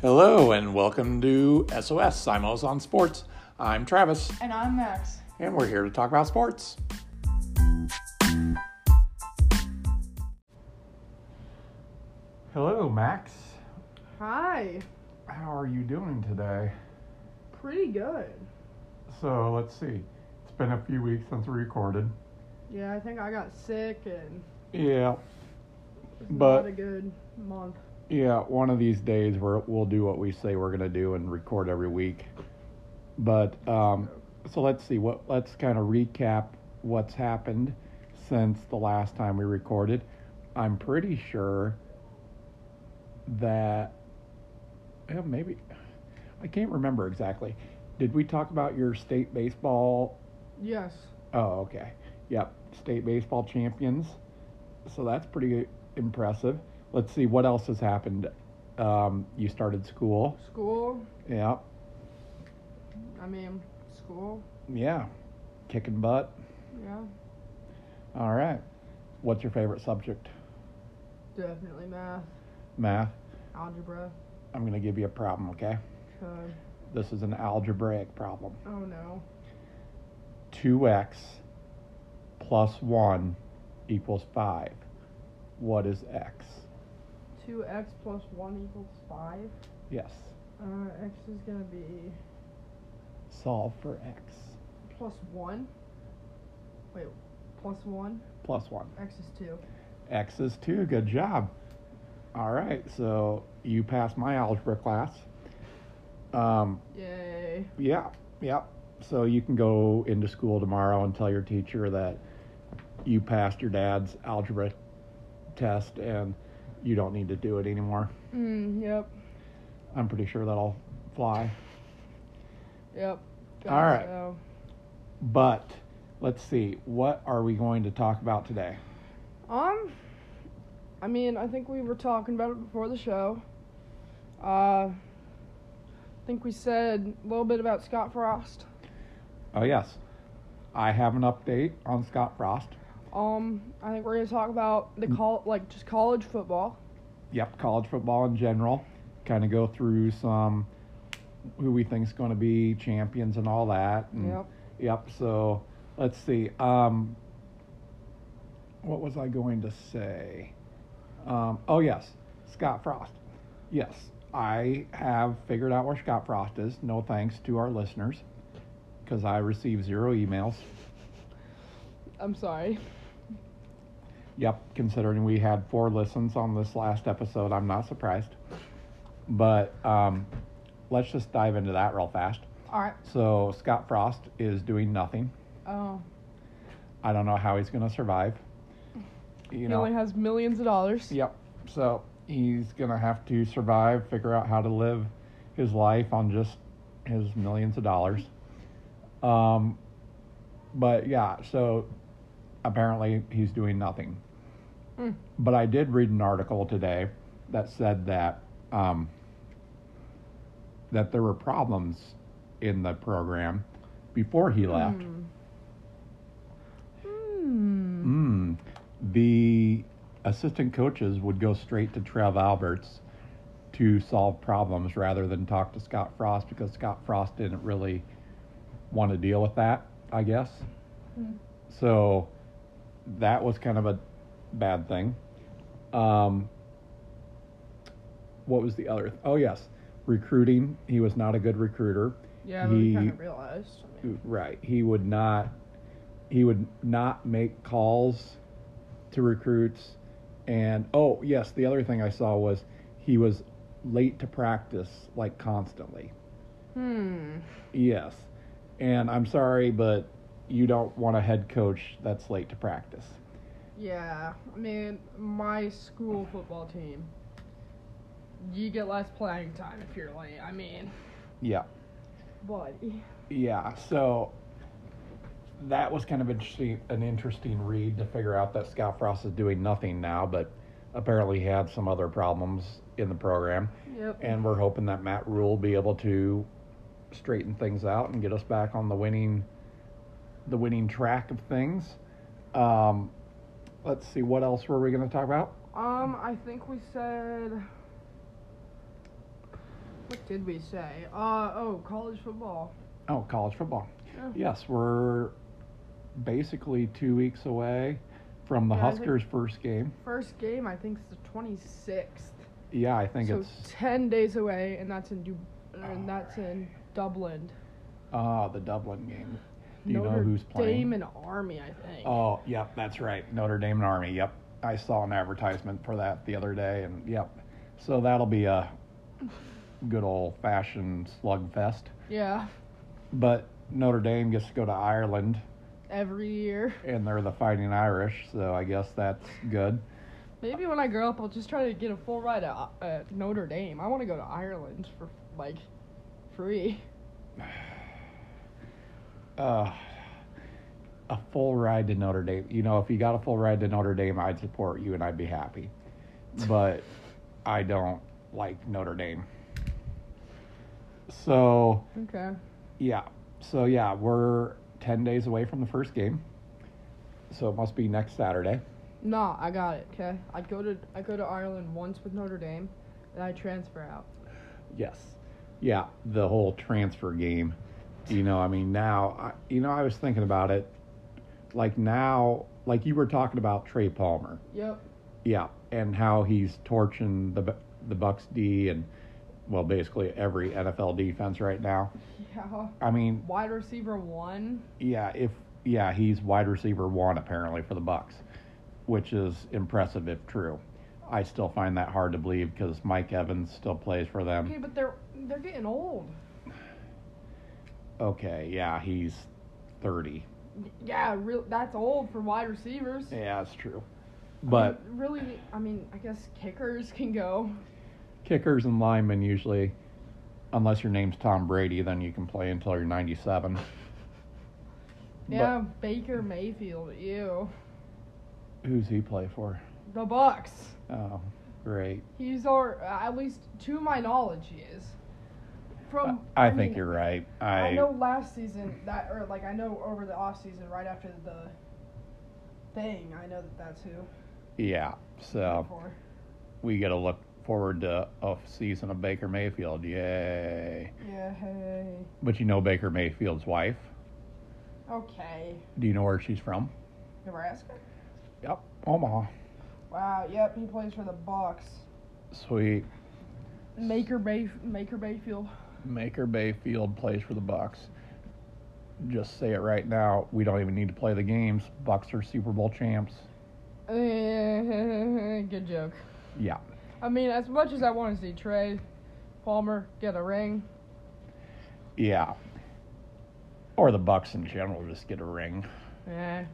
Hello and welcome to SOS Simos on Sports. I'm Travis And I'm Max. and we're here to talk about sports. Hello, Max. Hi. How are you doing today? Pretty good. So let's see. It's been a few weeks since we recorded. Yeah, I think I got sick and Yeah, it's But- not a good month. Yeah. One of these days we're, we'll do what we say we're gonna do and record every week. But um, so let's see. What let's kind of recap what's happened since the last time we recorded. I'm pretty sure that yeah, maybe I can't remember exactly. Did we talk about your state baseball Yes. Oh, okay. Yep. State baseball champions. So that's pretty impressive. Let's see what else has happened. Um, you started school. School. Yeah. I mean, school. Yeah. Kicking butt. Yeah. All right. What's your favorite subject? Definitely math, Math. algebra. I'm going to give you a problem, okay? Okay. This is an algebraic problem. Oh no. 2x plus 1 equals 5. What is x? 2x plus 1 equals 5. Yes. Uh, x is going to be Solve for x. plus 1. Wait, plus 1? Plus 1. X is 2. X is 2. Good job. All right. So you passed my algebra class. Um, Yay. yeah. Yeah. So you can go into school tomorrow and tell your teacher that you passed your dad's algebra test and you don't need to do it anymore. Mm, yep. I'm pretty sure that'll fly. Yep. All right. So, But let's see. What are we going to talk about today? Um, I mean, I think we were talking about it before the show. Uh, I think we said a little bit about Scott Frost. Oh, yes. I have an update on Scott Frost. Um, I think we're gonna talk about the col like just college football. Yep, college football in general. Kind of go through some who we think is going to be champions and all that. And, Yep. Yep. So let's see. Um, what was I going to say? Um, oh yes, Scott Frost. Yes, I have figured out where Scott Frost is. No thanks to our listeners, because I received zero emails. I'm sorry. Yep, considering we had four listens on this last episode, I'm not surprised. But um, let's just dive into that real fast. All right. So Scott Frost is doing nothing. Oh, I don't know how he's going to survive. You he know. only has millions of dollars. Yep. So he's going to have to survive, figure out how to live his life on just his millions of dollars. Um, but yeah, so apparently he's doing nothing. Mm. But I did read an article today that said that um, that there were problems in the program before he left. Hmm. Hmm. Mm. The assistant coaches would go straight to Trev Alberts to solve problems rather than talk to Scott Frost because Scott Frost didn't really want to deal with that, I guess. Hmm. So that was kind of a bad thing. Um, what was the other? oh, yes, recruiting. He was not a good recruiter. Yeah, but we He- kind of realized. I mean, Right. He would not he would not make calls to recruits and oh, yes, the other thing I saw was he was late to practice like constantly. hmm. Yes. And I'm sorry but you don't want a head coach that's late to practice. Yeah, I mean, my school football team, you get less playing time if you're late. I mean, Yeah. buddy. Yeah, so that was kind of interesting, an interesting read to figure out that Scott Frost is doing nothing now, but apparently he had some other problems in the program, Yep. and we're hoping that Matt Rhule will be able to straighten things out and get us back on the winning, the winning track of things. Um, let's see, what else were we going to talk about? Um, I think we said What did we say? Uh oh, college football. Oh, college football. Yeah. Yes, we're basically two weeks away from the Yeah, Huskers' first game. First game, I think, is the 26th. Yeah, I think so it's 10 days away, and that's in du- and that's in Dublin. ah the Dublin game. Do you Notre know who's playing? Dame and Army, I think. Oh, yep, that's right. Notre Dame and Army. Yep, I saw an advertisement for that the other day, and yep. So that'll be a good old fashioned slugfest. Yeah, But Notre Dame gets to go to Ireland, every year. and they're the Fighting Irish, so I guess that's good. Maybe when I grow up, I'll just try to get a full ride at, at Notre Dame. I want to go to Ireland for like free. Uh, a full ride to Notre Dame. You know, if you got a full ride to Notre Dame, I'd support you and I'd be happy. But I don't like Notre Dame. So, Okay. yeah. So, yeah, we're 10 days away from the first game. So it must be next Saturday. No, I got it. Okay, I go to I go to Ireland once with Notre Dame, and I transfer out. Yes. Yeah, the whole transfer game. You know, I mean, now, I, you know, I was thinking about it. Like now, like you were talking about Trey Palmer. Yep. Yeah, and how he's torching the the Bucks D and well, basically every NFL defense right now. Yeah. I mean, Wide receiver one. yeah, if yeah, he's wide receiver one apparently for the Bucks, which is impressive if true. I still find that hard to believe because Mike Evans still plays for them. Okay, but they're they're getting old. Okay, yeah, he's 30. Yeah, real. That's old for wide receivers. Yeah, that's true. I But mean, really, I mean, I guess kickers can go. kickers and linemen usually, unless your name's Tom Brady, then you can play until you're 97. Yeah, Baker Mayfield. Ew. Who's he play for? The Bucks. Oh, great. He's our at least to my knowledge he is. From I, I mean, think you're right. I, I know last season that or like I know over the off season right after the thing I know that that's who. yeah. So we got to look forward to a season of Baker Mayfield. Yay! Yeah. Hey. But you know Baker Mayfield's wife. Okay. Do you know where she's from? Nebraska. Yep, Omaha. Wow. Yep. He plays for the Bucks. Sweet. Maker Bay Maker Bayfield. Maker Bayfield plays for the Bucks. Just say it right now. We don't even need to play the games. Bucks are Super Bowl champs. Good joke. Yeah. I mean, as much as I want to see Trey Palmer get a ring, Yeah. Or the Bucks in general just get a ring. eh,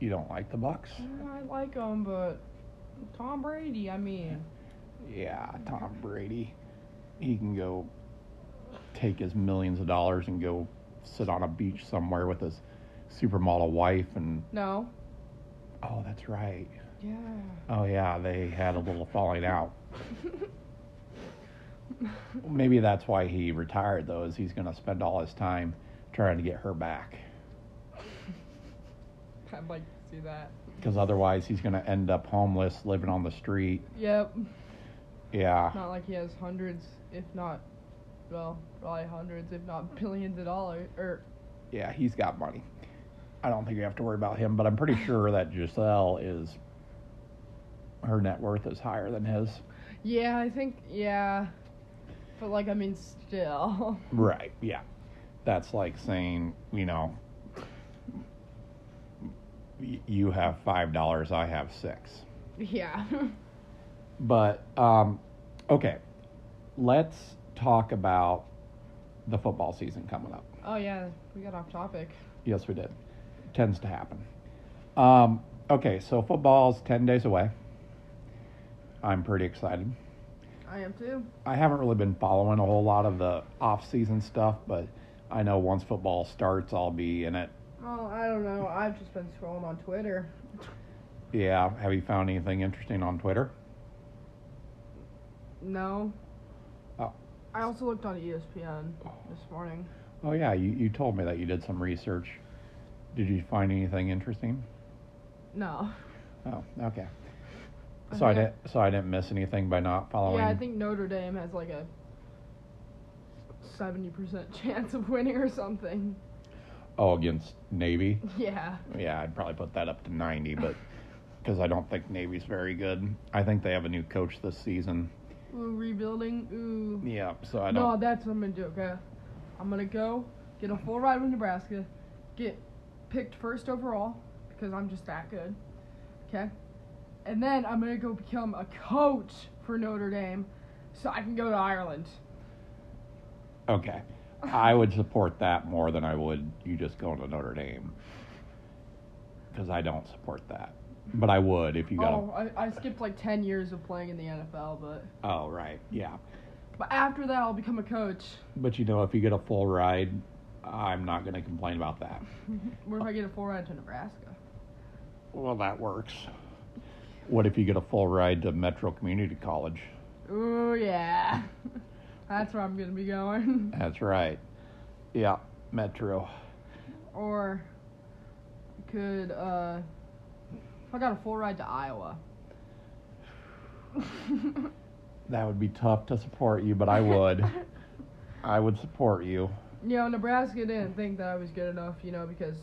You don't like the Bucks? I like them, but Tom Brady. I mean, Yeah, Tom Brady. He can go take his millions of dollars and go sit on a beach somewhere with his supermodel wife and no. oh, that's right. Yeah. Oh yeah, they had a little falling out. Maybe that's why he retired though, is he's going to spend all his time trying to get her back. I'd like to see that. Because otherwise, he's going to end up homeless, living on the street. Yep. Yeah. Not like he has hundreds, if not, well, probably hundreds, if not billions of dollars. Or Yeah, he's got money. I don't think you have to worry about him, but I'm pretty sure that Gisele is her net worth is higher than his. yeah, I think yeah. But like, I mean, still. Right. Yeah. That's like saying, you know, you have five dollars, I have six. yeah. But um, okay, let's talk about the football season coming up. oh yeah, we got off topic. Yes, we did. Tends to happen. Um, okay, so football's ten days away. I'm pretty excited. I am too. I haven't really been following a whole lot of the off-season stuff, but I know once football starts, I'll be in it. Oh, I don't know. I've just been scrolling on Twitter. Yeah. Have you found anything interesting on Twitter? No. I also looked on ESPN this morning. Oh yeah, you, you told me that you did some research. Did you find anything interesting? No. Oh, okay. So I I- didn't so I didn't miss anything by not following. Yeah, I think Notre Dame has like a seventy percent chance of winning or something. Oh, against Navy. Yeah. Yeah, I'd probably put that up to 90, but because I don't think Navy's very good. I think they have a new coach this season. Ooh, rebuilding. Ooh. Yeah, so I don't. No, that's what I'm gonna do. Okay, I'm gonna go get a full ride with Nebraska, get picked first overall because I'm just that good. Okay, and then I'm gonna go become a coach for Notre Dame, so I can go to Ireland. Okay. I would support that more than I would you just going to Notre Dame. Because I don't support that. But I would if you got Oh, I, I skipped like ten years of playing in the NFL, but. Oh, right. Yeah. but after that I'll become a coach. But you know, if you get a full ride, I'm not going to complain about that. what if I get a full ride to Nebraska? Well, that works. What if you get a full ride to Metro Community College? Ooh yeah, that's where I'm gonna be going. That's right. Yeah, Metro. Or could uh if I got a full ride to Iowa. That would be tough to support you, but I would. I would support you. you know, Nebraska didn't think that I was good enough, you know, because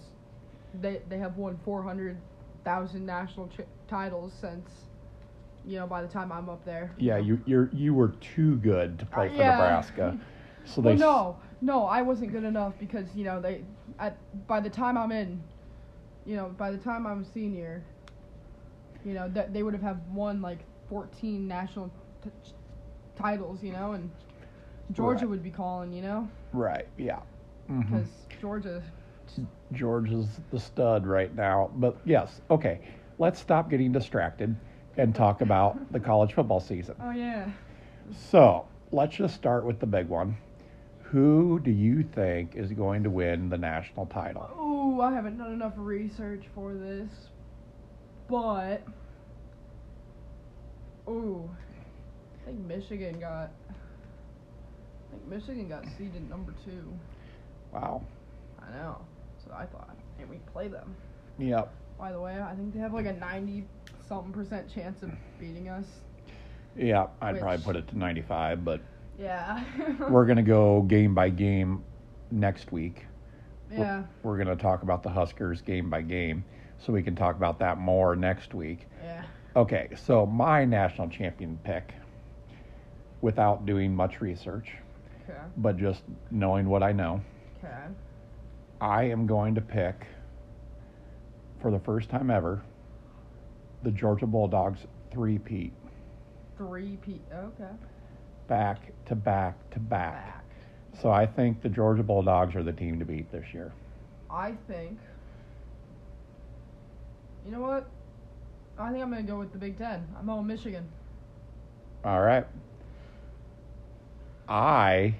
they they have won 400,000 national ch- titles since you know by the time I'm up there. Yeah, you you're you were too good to play Uh, for yeah. Nebraska. So Well, they no, no, I wasn't good enough because you know they at by the time I'm in, you know, by the time I'm a senior, you know that they would have have won like 14 national t- titles, you know, and Georgia Right. would be calling, you know, right, yeah. Mhm. because Georgia. George is the stud right now. But yes, okay. Let's stop getting distracted and talk about the college football season. Oh yeah. So let's just start with the big one. Who do you think is going to win the national title? Oh, I haven't done enough research for this, but oh, I think Michigan got. I think Michigan got seeded number two. Wow. I know. So I thought, and we play them. Yep. By the way, I think they have like a ninety something percent chance of beating us. Yeah, I'd probably put it to 95, but Yeah. we're going to go game by game next week. We're- yeah. We're going to talk about the Huskers game by game, so we can talk about that more next week. Yeah. Okay, so my national champion pick, without doing much research, Okay. but just knowing what I know, Okay. I am going to pick, for the first time ever, the Georgia Bulldogs three-peat, Three P. Okay. back to back to back. Back. So I think the Georgia Bulldogs are the team to beat this year. I think. You know what? I think I'm gonna go with the Big Ten. I'm going Michigan. All right. I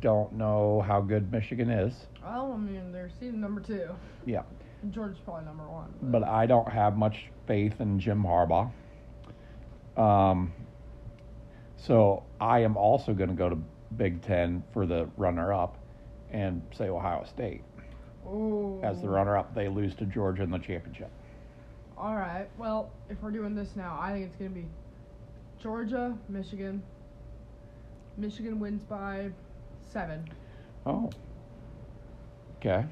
don't know how good Michigan is. Well, I mean they're seeded number two. Yeah. And Georgia's probably number one. but I don't have much faith in Jim Harbaugh. Um, so I am also going to go to Big Ten for the runner-up, and say Ohio State Ooh. as the runner-up. They lose to Georgia in the championship. All right. Well, if we're doing this now, I think it's gonna be Georgia, Michigan. Michigan wins by seven. Oh, okay.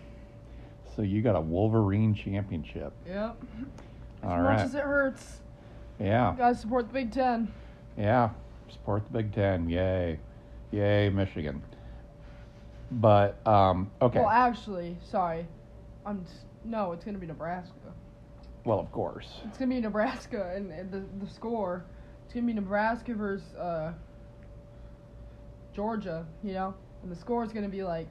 So you got a Wolverine championship. Yep. As All much right. as it hurts, Yeah, You guys support the Big Ten. yeah. Support the Big Ten. Yay, yay, Michigan. But um, okay. Well, actually, sorry, I'm no. It's gonna be Nebraska. well, of course. It's gonna be Nebraska, and, and the the score. It's gonna be Nebraska versus uh, Georgia. You know, and the score is gonna be like,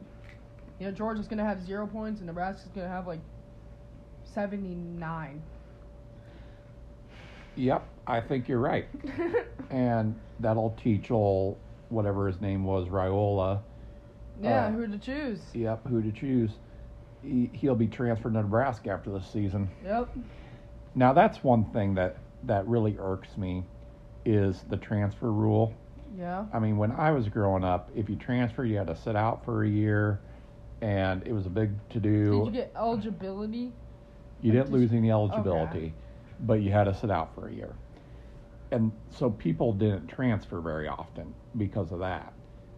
you know, Georgia's gonna have zero points, and Nebraska's gonna have like seventy nine. Yep, I think you're right. and that'll teach old whatever his name was, Raiola. Yeah, Uh, who to choose? Yep, who to choose. He, he'll be transferred to Nebraska after this season. Yep. Now that's one thing that that really irks me is the transfer rule. Yeah. I mean, when I was growing up, if you transferred, you had to sit out for a year, and it was a big to do. Did you get eligibility? You didn't Just- lose any eligibility, but you had to sit out for a year. and so people didn't transfer very often because of that.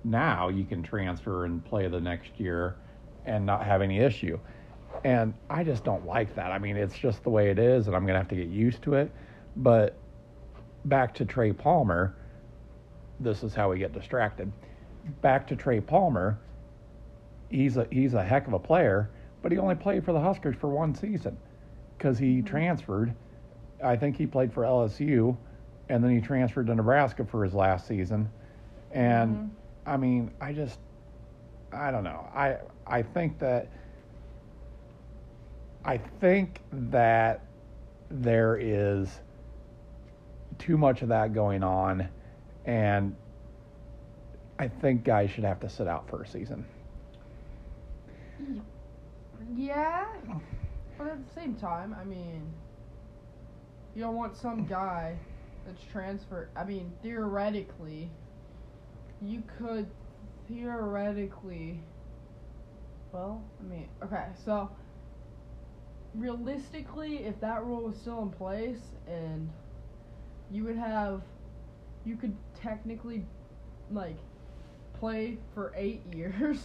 Now you can transfer and play the next year and not have any issue. And I just don't like that. I mean, it's just the way it is, and I'm going to have to get used to it. But back to Trey Palmer, this is how we get distracted. Back to Trey Palmer, he's a he's a heck of a player, but he only played for the Huskers for one season because he Mm-hmm. transferred. I think he played for LSU, and then he transferred to Nebraska for his last season. And Mhm. I mean, I just I don't know. I I think that I think that there is too much of that going on and I think guys should have to sit out for a season. Yeah, but at the same time, I mean, you don't want some guy that's transferred. I mean, theoretically, you could theoretically. Well, I mean, okay, so realistically, if that rule was still in place and you would have, you could technically, like, play for eight years.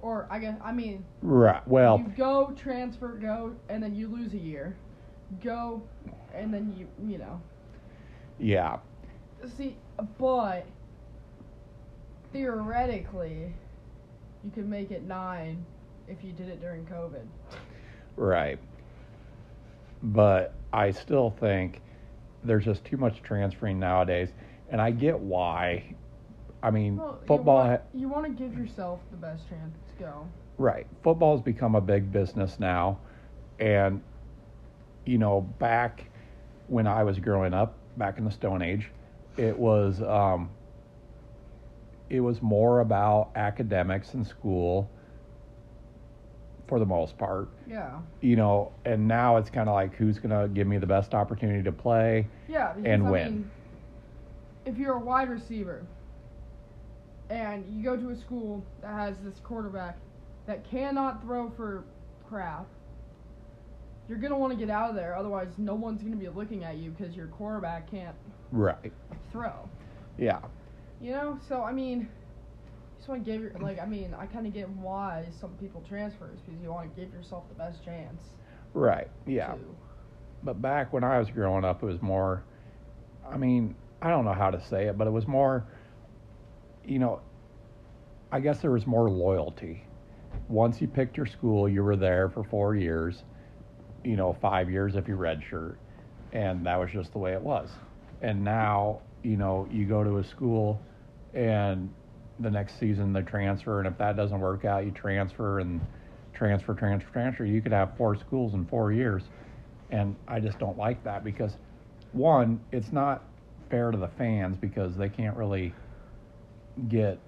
Or I guess I mean Right. Well, you go transfer go and then you lose a year go and then you you know yeah. see but theoretically you could make it nine if you did it during covid Right. But I still think there's just too much transferring nowadays, and I get why. I mean, well football. you want, you want to give yourself the best chance to go Right. Football's become a big business now. And, you know, back when I was growing up, back in the Stone Age, it was um, it was more about academics and school for the most part. yeah You know, and now it's kind of like who's going to give me the best opportunity to play. yeah because, And I win. mean, if you're a wide receiver and you go to a school that has this quarterback that cannot throw for crap, you're gonna want to get out of there. Otherwise, no one's gonna be looking at you because your quarterback can't Right. throw. Yeah. You know, so I mean, just want to give your like I mean I kind of get why some people transfers because you want to give yourself the best chance. Right. Yeah. To, but back when I was growing up, it was more. I mean, I don't know how to say it, but it was more. You know, I guess there was more loyalty. Once you picked your school, you were there for four years. You know, five years if you redshirt, and that was just the way it was. And now, you know, you go to a school, and the next season they transfer, and if that doesn't work out, you transfer and transfer, transfer, transfer. You could have four schools in four years. And I just don't like that because, one, it's not fair to the fans because they can't really get,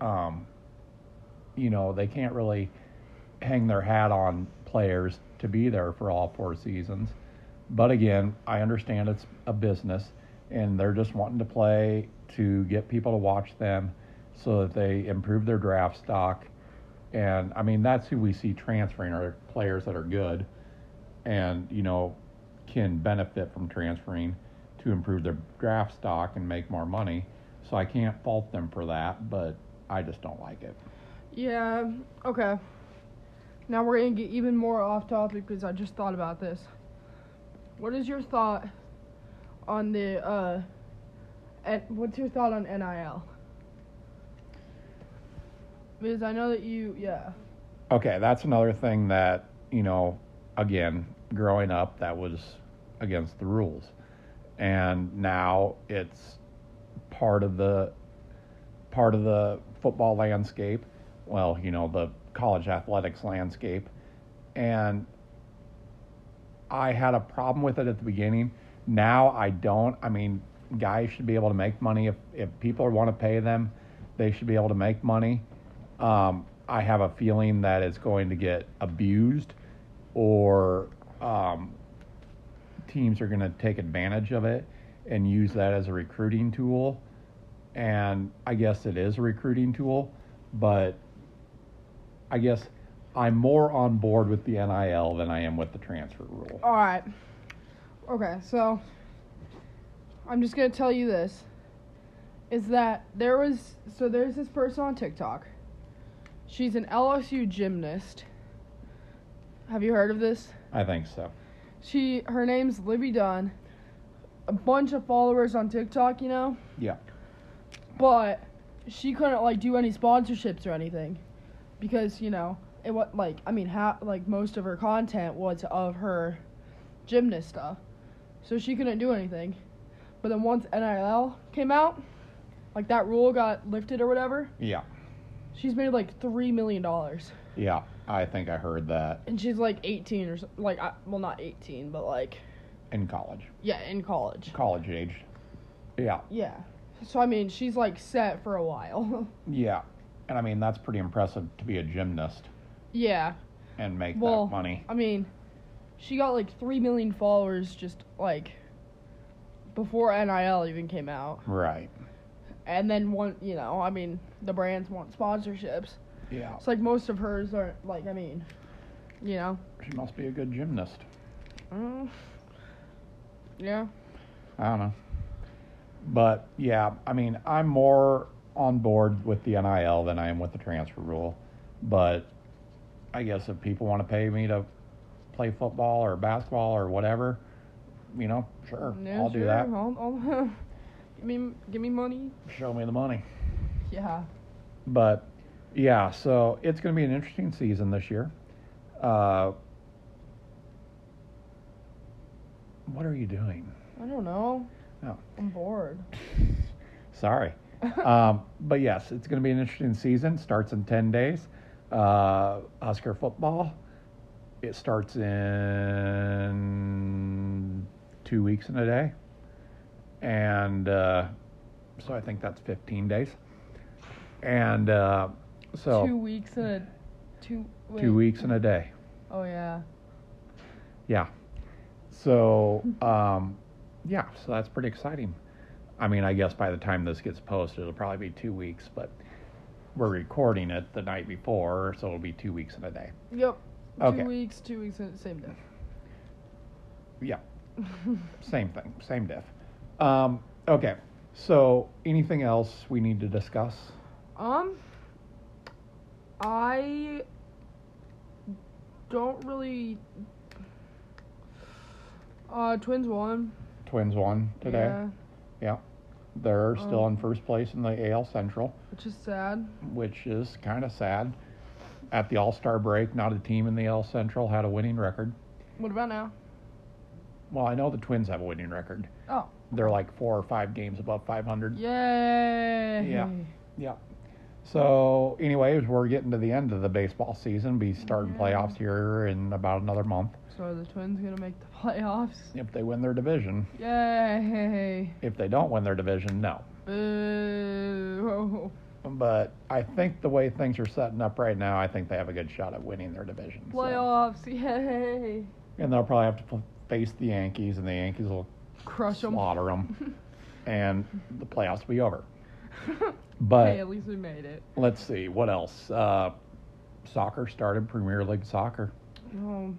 um, you know, they can't really hang their hat on players to be there for all four seasons. But again, I understand it's a business and they're just wanting to play to get people to watch them so that they improve their draft stock. And I mean, that's who we see transferring are players that are good and, you know, can benefit from transferring to improve their draft stock and make more money. So I can't fault them for that, but I just don't like it. yeah. Okay. Now we're gonna get even more off topic because I just thought about this. What is your thought on the uh? And what's your thought on NIL? Because I know that you, yeah. Okay, that's another thing that, you know, again, growing up, that was against the rules. And now it's part of the part of the football landscape. Well, you know, the college athletics landscape. And I had a problem with it at the beginning. Now I don't. I mean, guys should be able to make money if if people want to pay them, they should be able to make money. Um, I have a feeling that it's going to get abused, or um, teams are going to take advantage of it and use that as a recruiting tool. And I guess it is a recruiting tool, but I guess I'm more on board with the NIL than I am with the transfer rule. All right. Okay, so I'm just gonna tell you this. Is that there was so there's this person on TikTok. She's an LSU gymnast. Have you heard of this? I think so. She her name's Livvy Dunne. A bunch of followers on TikTok, you know, Yeah. but she couldn't like do any sponsorships or anything because you know it was like I mean ha- like most of her content was of her gymnast stuff, so she couldn't do anything. But then once NIL came out, like that rule got lifted or whatever, Yeah. she's made like three million dollars, Yeah. I think I heard that and she's like 18 or so, like I, well not 18 but like in college. yeah in college. College age. Yeah. Yeah, so I mean she's like set for a while. Yeah. And I mean, that's pretty impressive to be a gymnast yeah. and make Well, that money. I mean, she got like three million followers just like before NIL even came out, Right. and then one, you know, I mean, the brands want sponsorships. Yeah. It's like most of hers are like, I mean, you know, She must be a good gymnast. mm, yeah, I don't know. But yeah, I mean, I'm more on board with the NIL than I am with the transfer rule. But I guess if people want to pay me to play football or basketball or whatever, you know, sure, yeah, I'll do that. I'll, I'll give me, give me money. Show me the money. Yeah, But yeah, so it's going to be an interesting season this year. Uh, what are you doing? I don't know. Oh. I'm bored. Sorry. um, but yes, it's going to be an interesting season. Starts in 10 days. Uh, Husker football, it starts in two weeks and a day. And uh, so I think that's 15 days. And uh, so two weeks and a two. Wait. two weeks and a day. Oh yeah. Yeah. So, um, yeah, so that's pretty exciting. I mean, I guess by the time this gets posted, it'll probably be two weeks, but we're recording it the night before, so it'll be two weeks and a day. Yep. Okay. Two weeks. Two weeks same day. Yeah, same thing, same diff. Um, okay, so anything else we need to discuss? Um, I don't really. Uh, Twins won. Twins won today. Yeah, Yeah. They're still Um, in first place in the AL Central, which is sad. which is kind of sad. At the All Star break, not a team in the L Central had a winning record. What about now? Well, I know the Twins have a winning record. Oh, They're like four or five games above 500. yay! Yeah. Yeah. So, anyways, we're getting to the end of the baseball season. Be starting Yeah. playoffs here in about another month So are the Twins gonna make the playoffs? if they win their division. Yay! If they don't win their division, no. Boo! But I think the way things are setting up right now, I think they have a good shot at winning their division. so- Playoffs! Yay! And they'll probably have to pl- face the Yankees, and the Yankees will Crush them. slaughter them, and the playoffs will be over. But hey, at least we made it. let's see what else. Uh, soccer started Premier League soccer. Oh,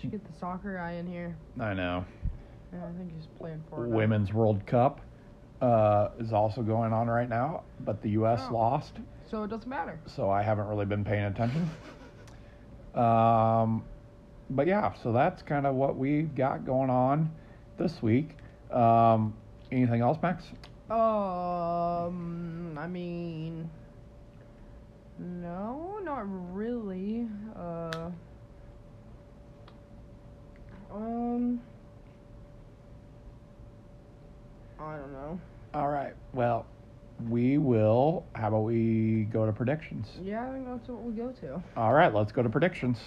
should get the soccer guy in here. I know. Yeah, I think he's playing for Women's World Cup uh, is also going on right now, but the U.S. Oh. lost, So it doesn't matter. so I haven't really been paying attention. Um, but yeah, so that's kind of what we got going on this week. Um, anything else, Max? Um, I mean, no, not really. Uh, um, I don't know. All right. Well, we will. How about we go to predictions? Yeah, I think that's what we'll go to. All right, let's go to predictions.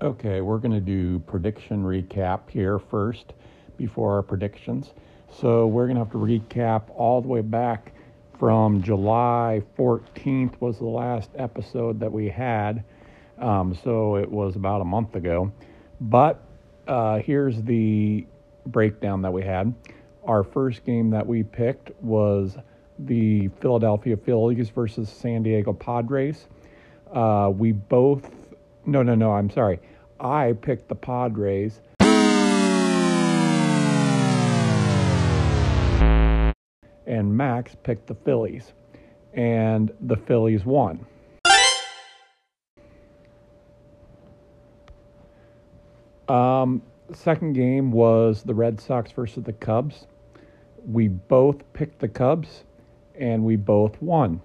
Okay, we're going to do prediction recap here first before our predictions. So we're going to have to recap all the way back from July 14th was the last episode that we had. Um, so it was about a month ago. But uh, here's the breakdown that we had. Our first game that we picked was the Philadelphia Phillies versus San Diego Padres. Uh, we both, no, no, no, I'm sorry. I picked the Padres. and Max picked the Phillies, and the Phillies won. Um, second game was the Red Sox versus the Cubs. We both picked the Cubs, and we both won.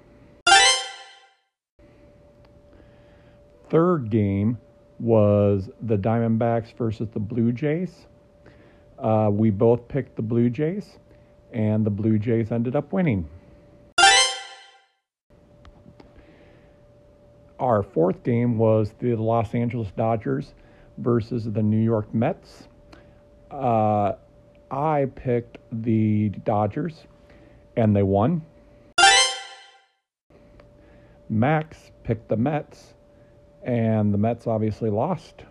Third game was the Diamondbacks versus the Blue Jays. Uh, we both picked the Blue Jays, and the Blue Jays ended up winning. Our fourth game was the Los Angeles Dodgers versus the New York Mets. Uh, I picked the Dodgers, and they won. Max picked the Mets, and the Mets obviously lost.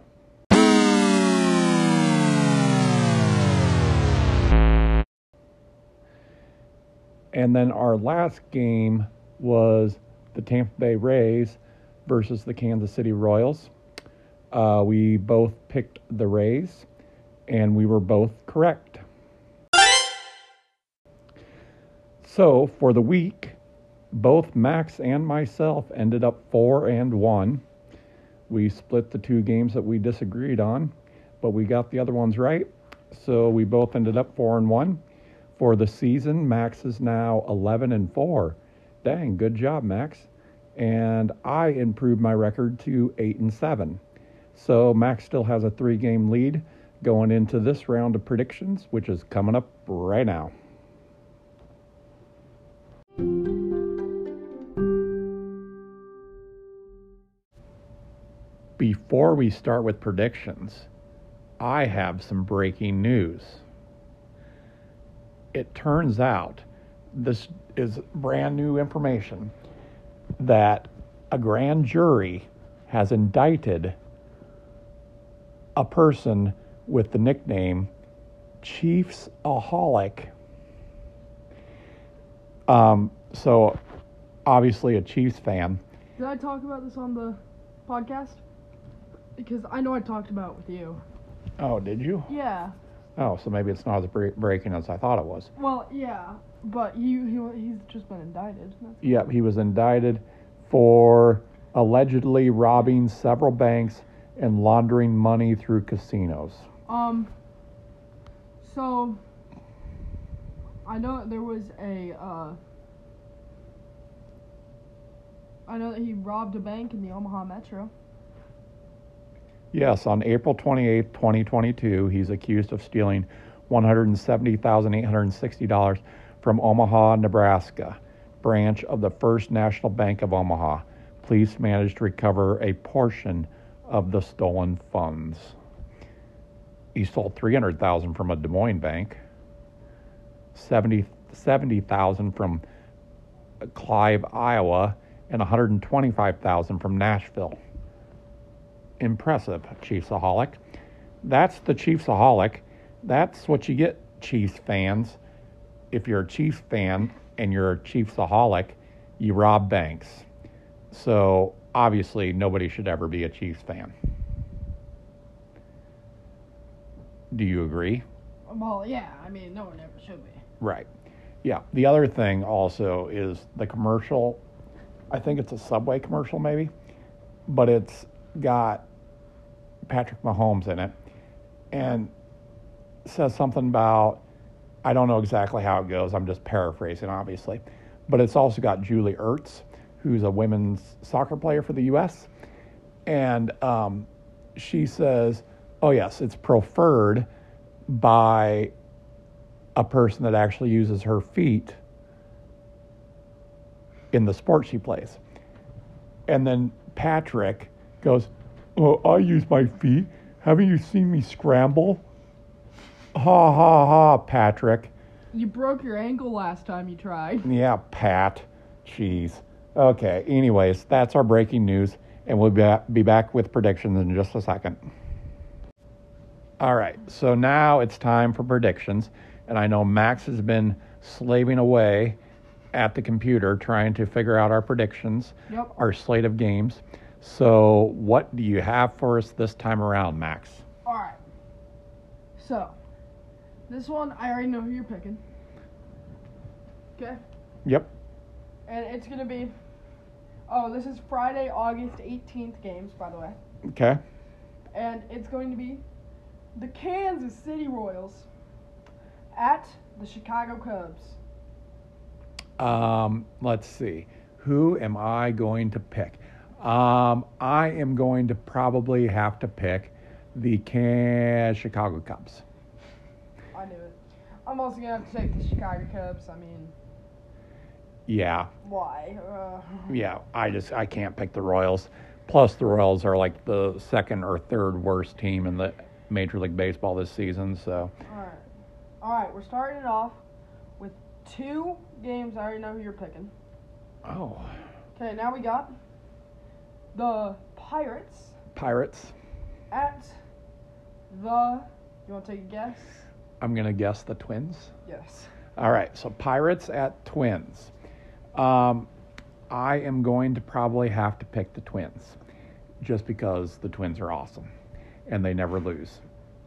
And then our last game was the Tampa Bay Rays versus the Kansas City Royals. Uh, we both picked the Rays, and we were both correct. So for the week, both Max and myself ended up four and one. We split the two games that we disagreed on, but we got the other ones right. So we both ended up four and one. For the season, Max is now 11 and four. Dang, good job, Max. And I improved my record to eight and seven. So Max still has a three game lead going into this round of predictions, which is coming up right now. Before we start with predictions, I have some breaking news. It turns out this is brand new information that a grand jury has indicted a person with the nickname Chiefs Aholic. Um, so, obviously, a Chiefs fan. Did I talk about this on the podcast? Because I know I talked about it with you. Oh, did you? Yeah. Oh, so maybe it's not as bre- breaking as I thought it was. Well, yeah, but you he, he's just been indicted. Yep, he was indicted for allegedly robbing several banks and laundering money through casinos. um. So. I know there was a. Uh, I know that he robbed a bank in the Omaha Metro. Yes, on April 28, 2022, he's accused of stealing $170,860 from Omaha, Nebraska, branch of the First National Bank of Omaha. Police managed to recover a portion of the stolen funds. He stole 300,000 from a Des Moines bank, 70 70,000 from Clive, Iowa, and 125,000 from Nashville impressive, Chiefsaholic. That's the Chiefsaholic. That's what you get, Chiefs fans. If you're a Chiefs fan and you're a Chiefsaholic, you rob banks. So obviously, nobody should ever be a Chiefs fan. Do you agree? Well, yeah. I mean, no one ever should be. Right. Yeah. The other thing also is the commercial. I think it's a Subway commercial, maybe, but it's got Patrick Mahomes in it and says something about, I don't know exactly how it goes. I'm just paraphrasing, obviously. But it's also got Julie Ertz, who's a women's soccer player for the U.S. And um, she says, oh, yes, it's preferred by a person that actually uses her feet in the sport she plays. And then Patrick goes, Oh, I use my feet. Haven't you seen me scramble? Ha ha ha, Patrick. You broke your ankle last time you tried. Yeah, Pat. Jeez. Okay, anyways, that's our breaking news, and we'll be be back with predictions in just a second. All right, so now it's time for predictions, and I know Max has been slaving away at the computer trying to figure out our predictions, Yep. our slate of games. So, what do you have for us this time around, Max? All right. So, this one I already know who you're picking. Okay. Yep. And it's gonna be. Oh, this is Friday, August 18th games, by the way. Okay. And it's going to be the Kansas City Royals at the Chicago Cubs. Um, let's see. Who am I going to pick? Um, I am going to probably have to pick the Can- Chicago Cubs. I knew it. I'm also gonna have to take the Chicago Cubs. I mean, Yeah, why? Uh, yeah. I just I can't pick the Royals. Plus, the Royals are like the second or third worst team in the Major League Baseball this season. So, all right, all right. We're starting it off with two games. I already know who you're picking. oh, Okay, now we got the Pirates Pirates. at the. You want to take a guess? I'm gonna guess the Twins. Yes. All right, so Pirates at Twins. Um, I am going to probably have to pick the Twins, just because the Twins are awesome, and they never lose.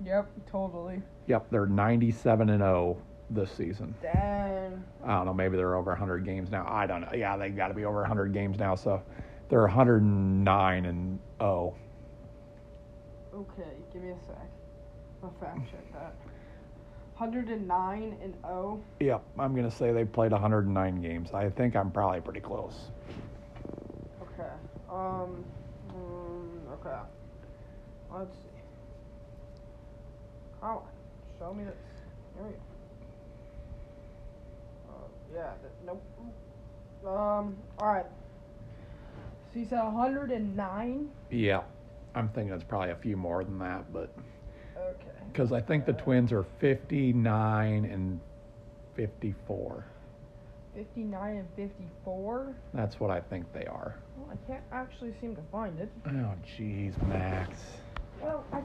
Yep, totally. Yep, they're 97 and 0 this season. Dang. I don't know, maybe they're over 100 games now. I don't know. Yeah, they've got to be over 100 games now, so they're 109 and oh. 0. Okay, give me a sec. I'll fact check that. 109 and oh. 0. Yep, I'm going to say they played 109 games. I think I'm probably pretty close. Okay. Um. mm, okay. Let's see. Oh, show me this. Here we go. Uh, yeah. th- nope. Um. All right. So you said 109. Yeah, I'm thinking it's probably a few more than that, but. Okay. Because I think the Twins are 59 and 54. 59 and 54. That's what I think they are. Well, I can't actually seem to find it. Oh, jeez, Max. Well, I.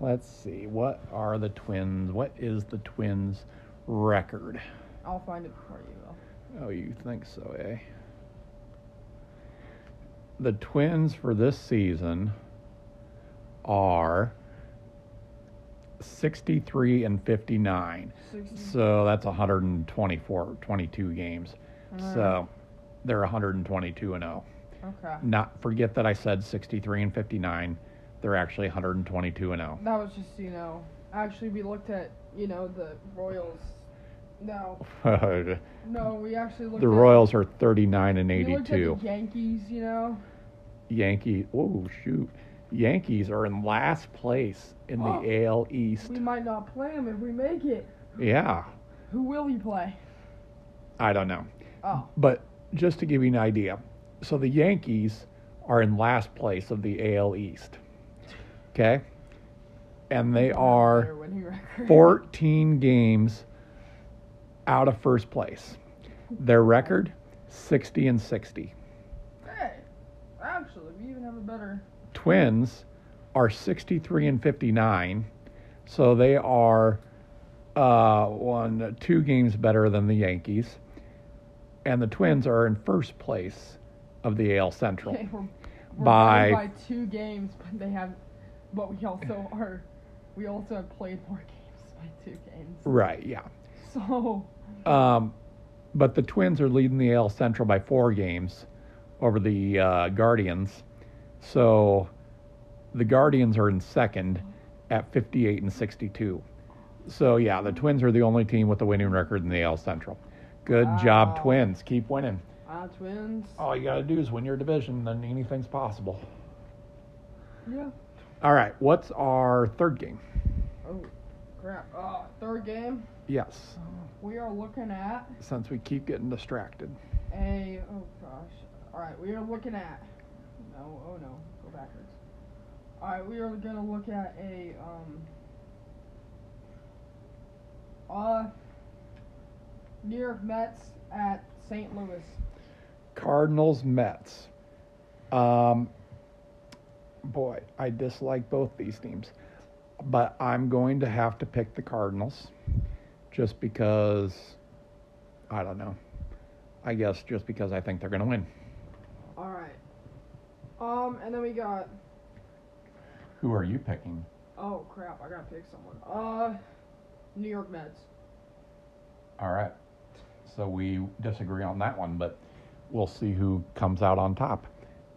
Let's see. What are the Twins? What is the Twins' record? I'll find it for you. Though. Oh, you think so, eh? The Twins for this season are 63 and 59. 60. So that's 124, 22 games. Mm. So they're 122 and 0. Okay. Not forget that I said 63 and 59. They're actually 122 and oh. 0. That was just, you know, actually we looked at, you know, the Royals. No, oh, no, we actually looked the Royals are 39 and We looked at 82. Yankees, you know. Yankees. Oh shoot, Yankees are in last place in the Oh. AL East. We might not play him if we make it. Yeah, Who will he play? I don't know, Oh, but just to give you an idea, so the Yankees are in last place of the AL East. Okay, and they are. Better winning record. 14 games out of first place. Their record 60 and 60. Hey, actually, we even have a better. Twins are 63 and 59, so they are uh, one two games better than the Yankees, and the Twins are in first place of the AL Central. Okay, we're, we're By- by two games, but they have, but we also are, we also have played more games by two games. Right? Yeah. So, Um, but the Twins are leading the AL Central by four games over the uh, Guardians. So the Guardians are in second at 58 and 62. So yeah, the Twins are the only team with a winning record in the AL Central. Good job, Twins. Keep winning. uh, Twins. All you got to do is win your division, then anything's possible. Yeah. All right, what's our third game? Oh, crap. Uh, third game. Yes, We are looking at since we keep getting distracted. a. Oh gosh. All right, we are looking at. No, oh no, go backwards. All right, we are gonna look at a um. Uh. New York Mets at St. Louis. Cardinals, Mets. Um, boy, I dislike both these teams, but I'm going to have to pick the Cardinals, just because. I don't know. I guess just because I think they're going to win. All right. Um, and then we got. Who are you picking? Oh crap! I gotta pick someone. Uh, New York Mets. All right. So we disagree on that one, but we'll see who comes out on top.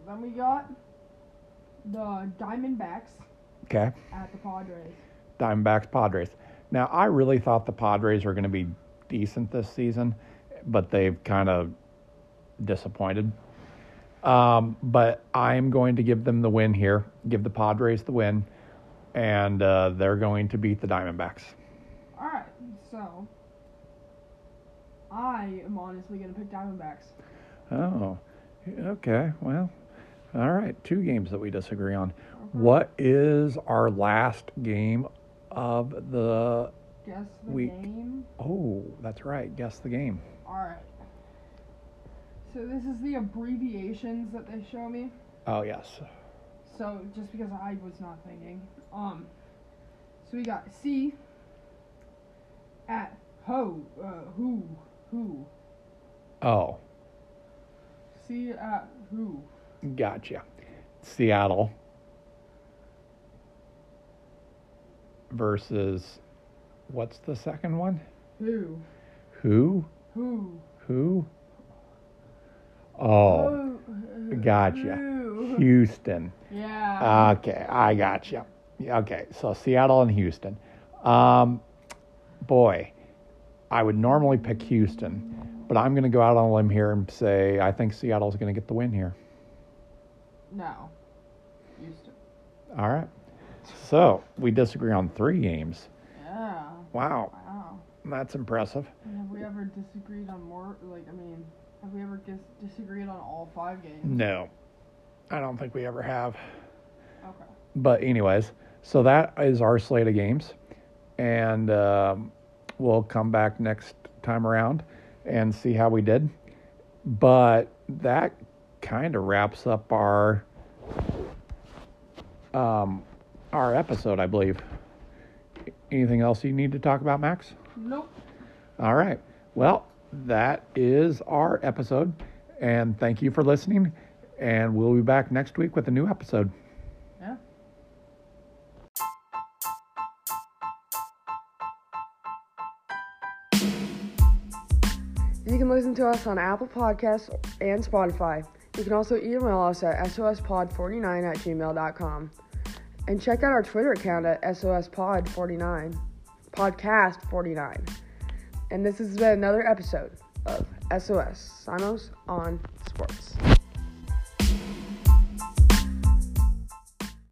Then we got the Diamondbacks Okay. at the Padres. Diamondbacks, Padres. Now, I really thought the Padres were going to be decent this season, but they've kind of disappointed. Um, but I'm going to give them the win here, give the Padres the win, and uh, they're going to beat the Diamondbacks. All right, so I am honestly gonna pick Diamondbacks. Oh, okay. Well, all right. Two games that we disagree on. What is our last game of the? Guess the We- game. Oh, that's right. Guess the game. All right. So this is the abbreviations that they show me. Oh yes. So just because I was not thinking, um, so we got C at ho uh, who who Oh, C at who gotcha. Seattle versus what's the second one? who Who? who Who? Oh, Who- gotcha. who. Houston. yeah Okay, I gotcha. Yeah, Okay, so Seattle and Houston. Um, boy, I would normally pick Houston, but I'm going to go out on a limb here and say I think Seattle's going to get the win here. no Houston All right. So we disagree on three games. yeah Wow, wow that's impressive. have we ever disagreed on more like I mean have we ever dis- disagreed on all five games No, I don't think we ever have. okay But anyways, so that is our slate of games, and um, we'll come back next time around and see how we did. But that kind of wraps up our um, our episode, I believe. Anything else you need to talk about, Max? nope All right. Well, that is our episode, and thank you for listening. And we'll be back next week with a new episode. yeah You can listen to us on Apple Podcasts and Spotify. You can also email us at sospod49 at gmail.com. And check out our Twitter account at sospod49, podcast49. And this has been another episode of SOS Simos on Sports.